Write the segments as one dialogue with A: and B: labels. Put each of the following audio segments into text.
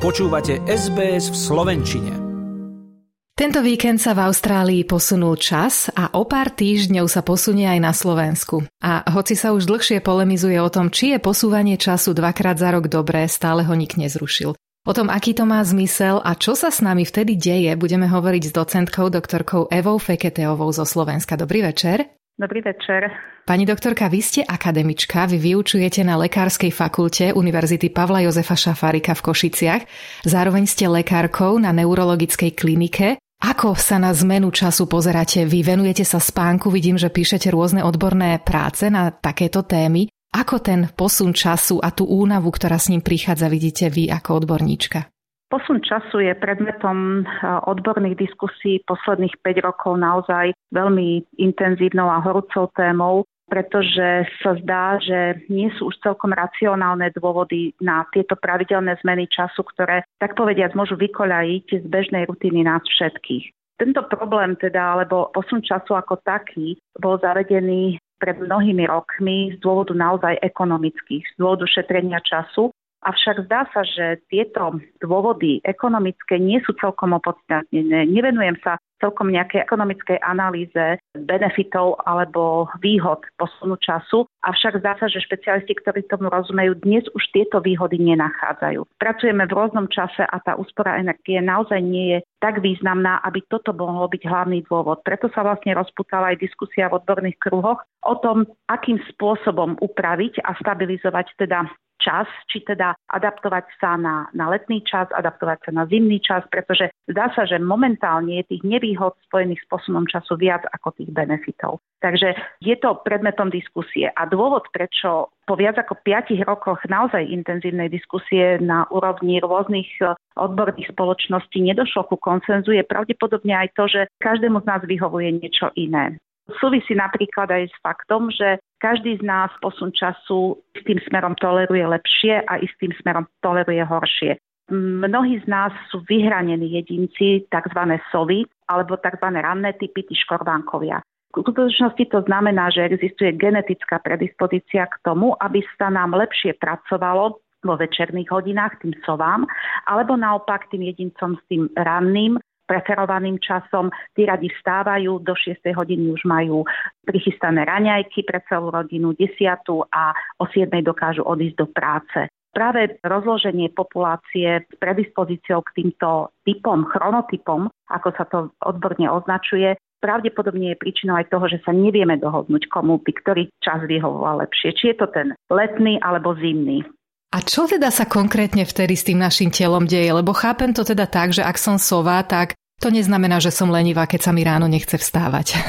A: Počúvate SBS v Slovenčine.
B: Tento víkend sa v Austrálii posunul čas a o pár týždňov sa posunie aj na Slovensku. A hoci sa už dlhšie polemizuje o tom, či je posúvanie času dvakrát za rok dobré, stále ho nik nezrušil. O tom, aký to má zmysel a čo sa s nami vtedy deje, budeme hovoriť s docentkou doktorkou Evou Feketeovou zo Slovenska. Dobrý večer.
C: Dobrý večer.
B: Pani doktorka, vy ste akademička, vy vyučujete na Lekárskej fakulte Univerzity Pavla Jozefa Šafárika v Košiciach, zároveň ste lekárkou na neurologickej klinike. Ako sa na zmenu času pozeráte? Vy venujete sa spánku, vidím, že píšete rôzne odborné práce na takéto témy. Ako ten posun času a tú únavu, ktorá s ním prichádza, vidíte vy ako odborníčka?
C: Posun času je predmetom odborných diskusí posledných 5 rokov naozaj veľmi intenzívnou a horúcou témou, pretože sa zdá, že nie sú už celkom racionálne dôvody na tieto pravidelné zmeny času, ktoré, tak povediať, môžu vykoľajiť z bežnej rutiny nás všetkých. Tento problém teda, alebo posun času ako taký, bol zavedený pred mnohými rokmi z dôvodu naozaj ekonomických, z dôvodu šetrenia času Avšak zdá sa, že tieto dôvody ekonomické nie sú celkom opodstatnené. Nevenujem sa celkom nejakej ekonomickej analýze benefitov alebo výhod posunu času, avšak zdá sa, že špecialisti, ktorí tomu rozumejú, dnes už tieto výhody nenachádzajú. Pracujeme v rôznom čase a tá úspora energie naozaj nie je tak významná, aby toto mohlo byť hlavný dôvod. Preto sa vlastne rozputala aj diskusia v odborných kruhoch o tom, akým spôsobom upraviť a stabilizovať teda čas, či teda adaptovať sa na, na letný čas, adaptovať sa na zimný čas, pretože zdá sa, že momentálne je tých nevýhod spojených s posunom času viac ako tých benefitov. Takže je to predmetom diskusie. A dôvod, prečo po viac ako 5 rokoch naozaj intenzívnej diskusie na úrovni rôznych e, odborných spoločností nedošlo ku konsenzu, je pravdepodobne aj to, že každému z nás vyhovuje niečo iné. Súvisí napríklad aj s faktom, že každý z nás posun času s tým smerom toleruje lepšie a istým smerom toleruje horšie. Mnohí z nás sú vyhranení jedinci, tzv. sovy, alebo tzv. ranné typy, tí škorvánkovia. V skutočnosti to znamená, že existuje genetická predispozícia k tomu, aby sa nám lepšie pracovalo vo večerných hodinách tým sovám, alebo naopak tým jedincom s tým ranným preferovaným časom. Tí radi vstávajú, do 6 hodiny už majú prichystané raňajky pre celú rodinu, 10 a o 7 dokážu odísť do práce. Práve rozloženie populácie s predispozíciou k týmto typom, chronotypom, ako sa to odborne označuje, pravdepodobne je príčinou aj toho, že sa nevieme dohodnúť, komu by ktorý čas vyhovoval lepšie. Či je to ten letný alebo zimný.
B: A čo teda sa konkrétne vtedy s tým našim telom deje? Lebo chápem to teda tak, že ak som sova, tak to neznamená, že som lenivá, keď sa mi ráno nechce vstávať.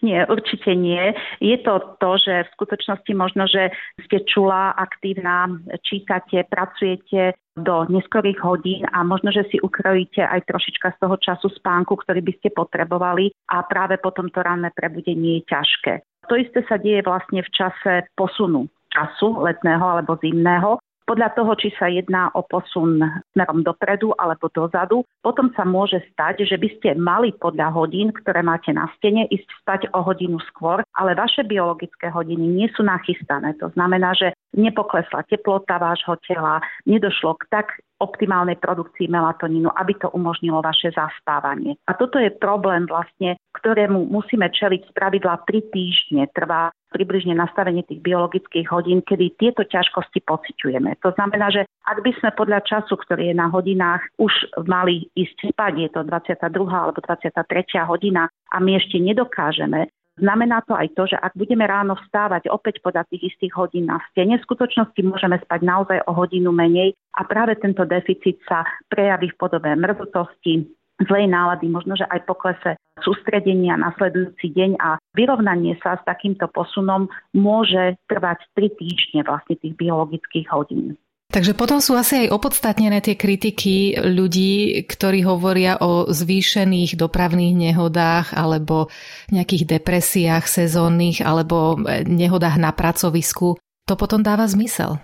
C: Nie, určite nie. Je to to, že v skutočnosti možno, že ste čula, aktívna, čítate, pracujete do neskorých hodín a možno, že si ukrojíte aj trošička z toho času spánku, ktorý by ste potrebovali a práve potom to ranné prebudenie je ťažké. To isté sa deje vlastne v čase posunu času letného alebo zimného, podľa toho, či sa jedná o posun smerom dopredu alebo dozadu, potom sa môže stať, že by ste mali podľa hodín, ktoré máte na stene, ísť stať o hodinu skôr, ale vaše biologické hodiny nie sú nachystané. To znamená, že nepoklesla teplota vášho tela, nedošlo k tak optimálnej produkcii melatonínu, aby to umožnilo vaše zaspávanie. A toto je problém vlastne, ktorému musíme čeliť z pravidla 3 týždne. Trvá približne nastavenie tých biologických hodín, kedy tieto ťažkosti pociťujeme. To znamená, že ak by sme podľa času, ktorý je na hodinách, už mali ísť spať, je to 22. alebo 23. hodina a my ešte nedokážeme, Znamená to aj to, že ak budeme ráno vstávať opäť podľa tých istých hodín na stene, v skutočnosti môžeme spať naozaj o hodinu menej a práve tento deficit sa prejaví v podobe mrzutosti, zlej nálady, možno, že aj poklese sústredenia nasledujúci deň a vyrovnanie sa s takýmto posunom môže trvať 3 týždne vlastne tých biologických hodín.
B: Takže potom sú asi aj opodstatnené tie kritiky ľudí, ktorí hovoria o zvýšených dopravných nehodách alebo nejakých depresiách sezónnych alebo nehodách na pracovisku. To potom dáva zmysel.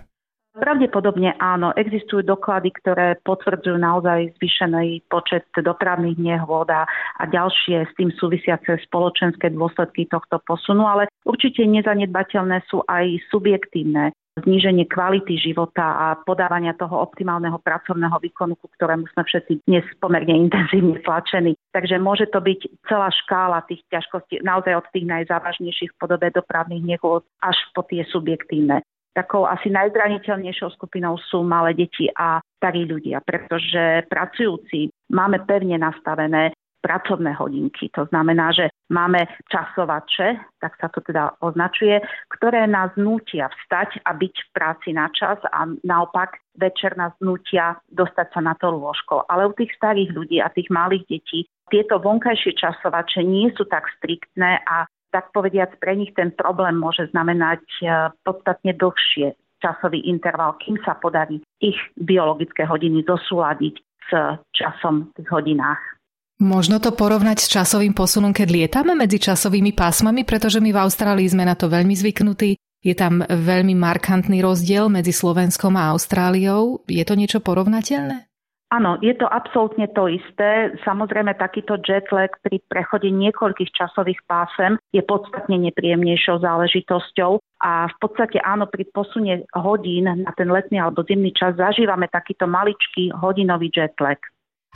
C: Pravdepodobne áno. Existujú doklady, ktoré potvrdzujú naozaj zvýšený počet dopravných nehôd a, a ďalšie s tým súvisiace spoločenské dôsledky tohto posunu, ale určite nezanedbateľné sú aj subjektívne zníženie kvality života a podávania toho optimálneho pracovného výkonu, ku ktorému sme všetci dnes pomerne intenzívne tlačení. Takže môže to byť celá škála tých ťažkostí, naozaj od tých najzávažnejších v podobe dopravných nehôd až po tie subjektívne. Takou asi najzraniteľnejšou skupinou sú malé deti a starí ľudia, pretože pracujúci máme pevne nastavené pracovné hodinky. To znamená, že máme časovače, tak sa to teda označuje, ktoré nás nutia vstať a byť v práci na čas a naopak večer nás nutia dostať sa na to lôžko. Ale u tých starých ľudí a tých malých detí tieto vonkajšie časovače nie sú tak striktné a tak povediac pre nich ten problém môže znamenať e, podstatne dlhšie časový interval, kým sa podarí ich biologické hodiny zosúľadiť s časom v hodinách.
B: Možno to porovnať s časovým posunom, keď lietame medzi časovými pásmami, pretože my v Austrálii sme na to veľmi zvyknutí. Je tam veľmi markantný rozdiel medzi Slovenskom a Austráliou. Je to niečo porovnateľné?
C: Áno, je to absolútne to isté. Samozrejme, takýto jetlag pri prechode niekoľkých časových pásem je podstatne nepríjemnejšou záležitosťou a v podstate áno, pri posune hodín na ten letný alebo zimný čas zažívame takýto maličký hodinový jetlag.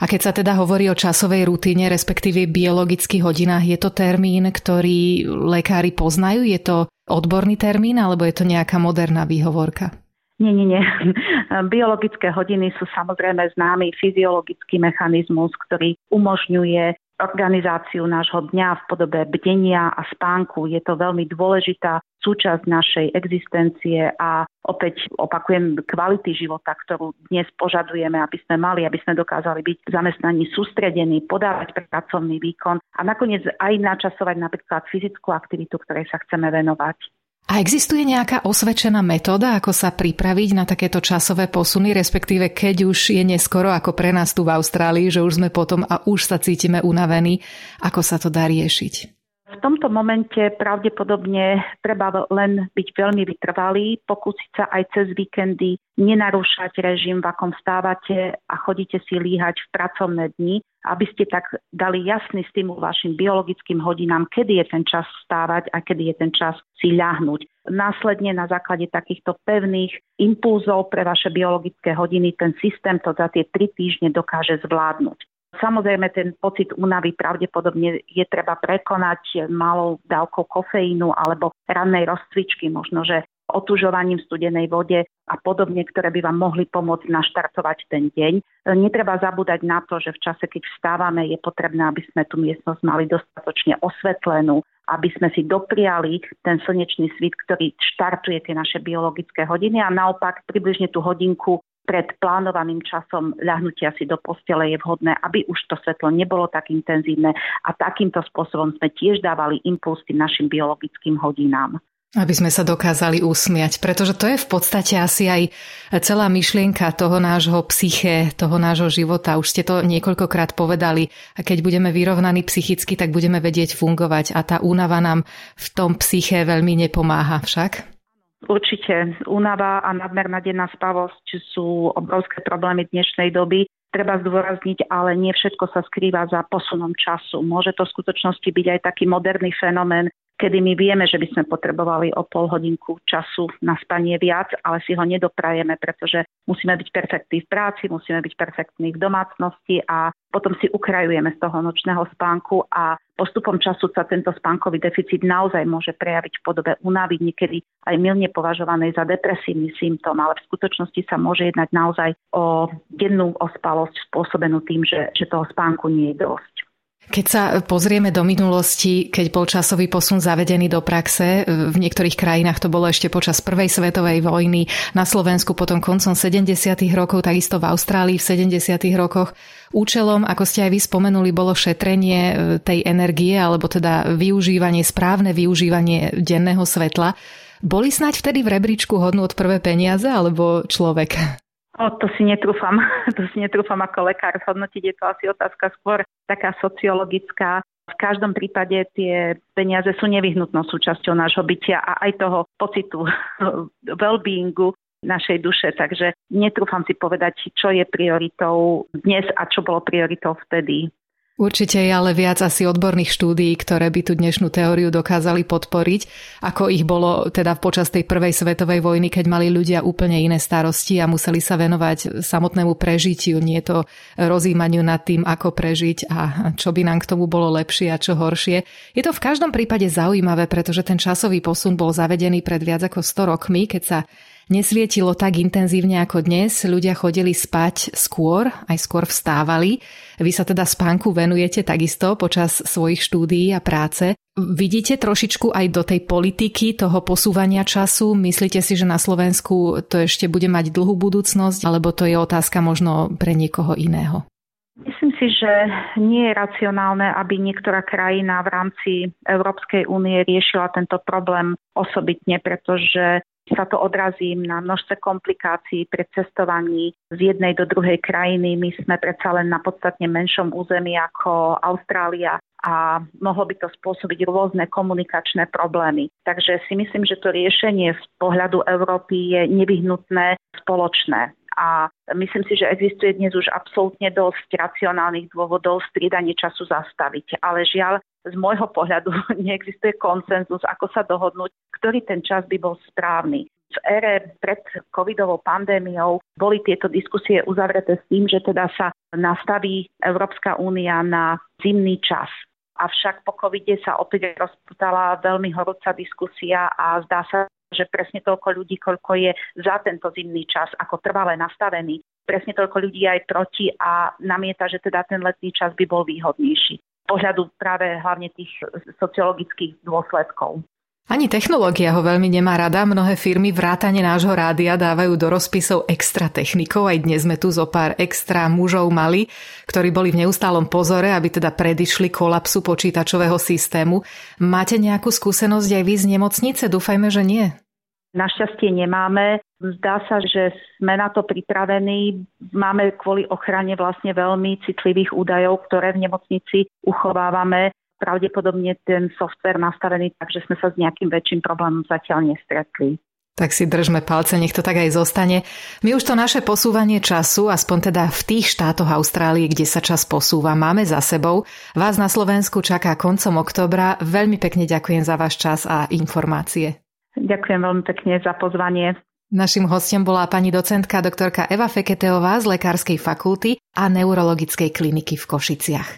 B: A keď sa teda hovorí o časovej rutine, respektíve biologických hodinách, je to termín, ktorý lekári poznajú? Je to odborný termín alebo je to nejaká moderná výhovorka?
C: Nie, nie, nie. Biologické hodiny sú samozrejme známy fyziologický mechanizmus, ktorý umožňuje organizáciu nášho dňa v podobe bdenia a spánku. Je to veľmi dôležitá súčasť našej existencie a opäť opakujem kvality života, ktorú dnes požadujeme, aby sme mali, aby sme dokázali byť zamestnaní sústredení, podávať pracovný výkon a nakoniec aj načasovať napríklad fyzickú aktivitu, ktorej sa chceme venovať.
B: A existuje nejaká osvedčená metóda, ako sa pripraviť na takéto časové posuny, respektíve keď už je neskoro ako pre nás tu v Austrálii, že už sme potom a už sa cítime unavení, ako sa to dá riešiť?
C: V tomto momente pravdepodobne treba len byť veľmi vytrvalý, pokúsiť sa aj cez víkendy nenarúšať režim, v akom stávate a chodíte si líhať v pracovné dni, aby ste tak dali jasný stimul vašim biologickým hodinám, kedy je ten čas stávať a kedy je ten čas si ľahnúť. Následne na základe takýchto pevných impulzov pre vaše biologické hodiny ten systém to za tie tri týždne dokáže zvládnuť. Samozrejme, ten pocit únavy pravdepodobne je treba prekonať malou dávkou kofeínu alebo rannej rozcvičky, možno, že otužovaním v studenej vode a podobne, ktoré by vám mohli pomôcť naštartovať ten deň. Netreba zabúdať na to, že v čase, keď vstávame, je potrebné, aby sme tú miestnosť mali dostatočne osvetlenú, aby sme si dopriali ten slnečný svit, ktorý štartuje tie naše biologické hodiny a naopak približne tú hodinku pred plánovaným časom ľahnutia si do postele je vhodné, aby už to svetlo nebolo tak intenzívne a takýmto spôsobom sme tiež dávali impuls tým našim biologickým hodinám.
B: Aby sme sa dokázali usmiať, pretože to je v podstate asi aj celá myšlienka toho nášho psyché, toho nášho života. Už ste to niekoľkokrát povedali. A keď budeme vyrovnaní psychicky, tak budeme vedieť fungovať a tá únava nám v tom psyché veľmi nepomáha však.
C: Určite únava a nadmerná denná spavosť sú obrovské problémy dnešnej doby. Treba zdôrazniť, ale nie všetko sa skrýva za posunom času. Môže to v skutočnosti byť aj taký moderný fenomén, kedy my vieme, že by sme potrebovali o pol hodinku času na spanie viac, ale si ho nedoprajeme, pretože musíme byť perfektní v práci, musíme byť perfektní v domácnosti a potom si ukrajujeme z toho nočného spánku a postupom času sa tento spánkový deficit naozaj môže prejaviť v podobe únavy, niekedy aj milne považovanej za depresívny symptóm, ale v skutočnosti sa môže jednať naozaj o dennú ospalosť spôsobenú tým, že, že toho spánku nie je dosť.
B: Keď sa pozrieme do minulosti, keď bol časový posun zavedený do praxe, v niektorých krajinách to bolo ešte počas Prvej svetovej vojny, na Slovensku potom koncom 70. rokov, takisto v Austrálii v 70. rokoch. Účelom, ako ste aj vy spomenuli, bolo šetrenie e, tej energie, alebo teda využívanie, správne využívanie denného svetla. Boli snať vtedy v rebríčku hodnú od prvé peniaze alebo človek?
C: O, to si netrúfam, to si netrúfam ako lekár zhodnotiť, je to asi otázka skôr taká sociologická. V každom prípade tie peniaze sú nevyhnutnou súčasťou nášho bytia a aj toho pocitu well-beingu našej duše, takže netrúfam si povedať, čo je prioritou dnes a čo bolo prioritou vtedy.
B: Určite je ale viac asi odborných štúdií, ktoré by tú dnešnú teóriu dokázali podporiť, ako ich bolo teda počas tej prvej svetovej vojny, keď mali ľudia úplne iné starosti a museli sa venovať samotnému prežitiu, nie to rozímaniu nad tým, ako prežiť a čo by nám k tomu bolo lepšie a čo horšie. Je to v každom prípade zaujímavé, pretože ten časový posun bol zavedený pred viac ako 100 rokmi, keď sa nesvietilo tak intenzívne ako dnes. Ľudia chodili spať skôr, aj skôr vstávali. Vy sa teda spánku venujete takisto počas svojich štúdií a práce. Vidíte trošičku aj do tej politiky toho posúvania času? Myslíte si, že na Slovensku to ešte bude mať dlhú budúcnosť, alebo to je otázka možno pre niekoho iného?
C: Myslím si, že nie je racionálne, aby niektorá krajina v rámci Európskej únie riešila tento problém osobitne, pretože sa to odrazí na množstve komplikácií pri cestovaní z jednej do druhej krajiny. My sme predsa len na podstatne menšom území ako Austrália a mohlo by to spôsobiť rôzne komunikačné problémy. Takže si myslím, že to riešenie z pohľadu Európy je nevyhnutné spoločné. A myslím si, že existuje dnes už absolútne dosť racionálnych dôvodov striedanie času zastaviť. Ale žiaľ, z môjho pohľadu neexistuje konsenzus, ako sa dohodnúť, ktorý ten čas by bol správny. V ére pred covidovou pandémiou boli tieto diskusie uzavreté s tým, že teda sa nastaví Európska únia na zimný čas. Avšak po covide sa opäť rozputala veľmi horúca diskusia a zdá sa, že presne toľko ľudí, koľko je za tento zimný čas, ako trvale nastavený, presne toľko ľudí aj proti a namieta, že teda ten letný čas by bol výhodnejší pohľadu práve hlavne tých sociologických dôsledkov.
B: Ani technológia ho veľmi nemá rada. Mnohé firmy vrátane nášho rádia dávajú do rozpisov extra technikov. Aj dnes sme tu zo pár extra mužov mali, ktorí boli v neustálom pozore, aby teda predišli kolapsu počítačového systému. Máte nejakú skúsenosť aj vy z nemocnice? Dúfajme, že nie.
C: Našťastie nemáme. Zdá sa, že sme na to pripravení. Máme kvôli ochrane vlastne veľmi citlivých údajov, ktoré v nemocnici uchovávame. Pravdepodobne ten software nastavený tak, že sme sa s nejakým väčším problémom zatiaľ nestretli.
B: Tak si držme palce, nech to tak aj zostane. My už to naše posúvanie času, aspoň teda v tých štátoch Austrálie, kde sa čas posúva, máme za sebou. Vás na Slovensku čaká koncom oktobra. Veľmi pekne ďakujem za váš čas a informácie.
C: Ďakujem veľmi pekne za pozvanie.
B: Našim hostom bola pani docentka doktorka Eva Feketeová z Lekárskej fakulty a Neurologickej kliniky v Košiciach.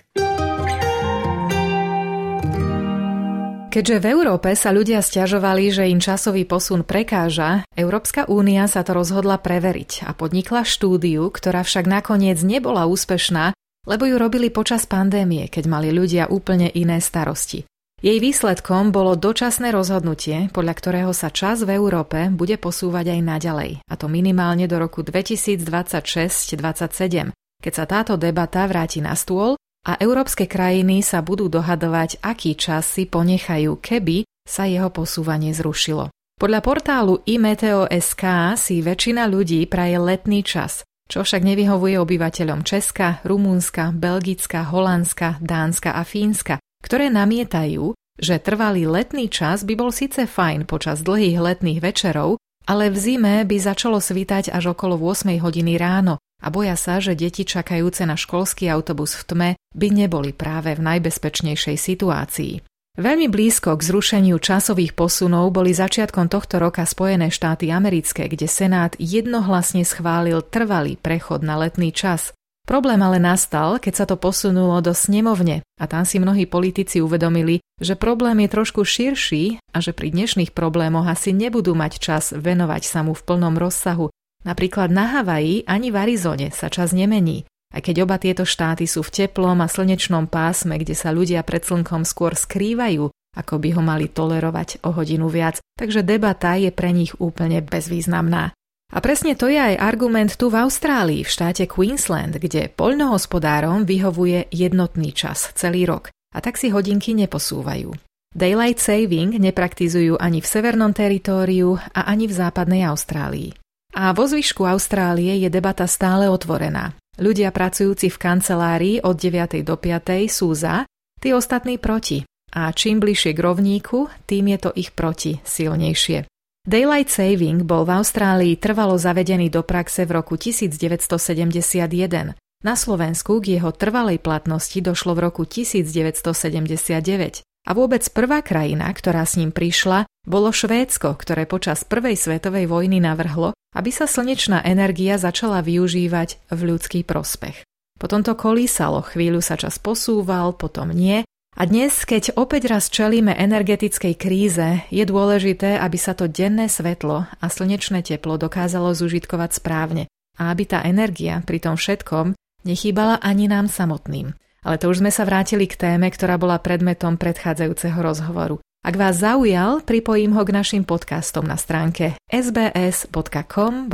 B: Keďže v Európe sa ľudia stiažovali, že im časový posun prekáža, Európska únia sa to rozhodla preveriť a podnikla štúdiu, ktorá však nakoniec nebola úspešná, lebo ju robili počas pandémie, keď mali ľudia úplne iné starosti. Jej výsledkom bolo dočasné rozhodnutie, podľa ktorého sa čas v Európe bude posúvať aj naďalej, a to minimálne do roku 2026-27, keď sa táto debata vráti na stôl a európske krajiny sa budú dohadovať, aký čas si ponechajú, keby sa jeho posúvanie zrušilo. Podľa portálu imeteo.sk si väčšina ľudí praje letný čas, čo však nevyhovuje obyvateľom Česka, Rumúnska, Belgicka, Holandska, Dánska a Fínska, ktoré namietajú, že trvalý letný čas by bol síce fajn počas dlhých letných večerov, ale v zime by začalo svítať až okolo 8 hodiny ráno a boja sa, že deti čakajúce na školský autobus v tme by neboli práve v najbezpečnejšej situácii. Veľmi blízko k zrušeniu časových posunov boli začiatkom tohto roka Spojené štáty americké, kde Senát jednohlasne schválil trvalý prechod na letný čas. Problém ale nastal, keď sa to posunulo do snemovne a tam si mnohí politici uvedomili, že problém je trošku širší a že pri dnešných problémoch asi nebudú mať čas venovať sa mu v plnom rozsahu. Napríklad na Havaji ani v Arizone sa čas nemení, aj keď oba tieto štáty sú v teplom a slnečnom pásme, kde sa ľudia pred slnkom skôr skrývajú, ako by ho mali tolerovať o hodinu viac, takže debata je pre nich úplne bezvýznamná. A presne to je aj argument tu v Austrálii, v štáte Queensland, kde poľnohospodárom vyhovuje jednotný čas celý rok a tak si hodinky neposúvajú. Daylight saving nepraktizujú ani v severnom teritóriu a ani v západnej Austrálii. A vo zvyšku Austrálie je debata stále otvorená. Ľudia pracujúci v kancelárii od 9. do 5. sú za, tí ostatní proti. A čím bližšie k rovníku, tým je to ich proti silnejšie. Daylight saving bol v Austrálii trvalo zavedený do praxe v roku 1971. Na Slovensku k jeho trvalej platnosti došlo v roku 1979 a vôbec prvá krajina, ktorá s ním prišla, bolo Švédsko, ktoré počas Prvej svetovej vojny navrhlo, aby sa slnečná energia začala využívať v ľudský prospech. Potom to kolísalo, chvíľu sa čas posúval, potom nie a dnes, keď opäť raz čelíme energetickej kríze, je dôležité, aby sa to denné svetlo a slnečné teplo dokázalo zužitkovať správne a aby tá energia pri tom všetkom nechýbala ani nám samotným. Ale to už sme sa vrátili k téme, ktorá bola predmetom predchádzajúceho rozhovoru. Ak vás zaujal, pripojím ho k našim podcastom na stránke sbs.com.au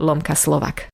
B: lomka slovak.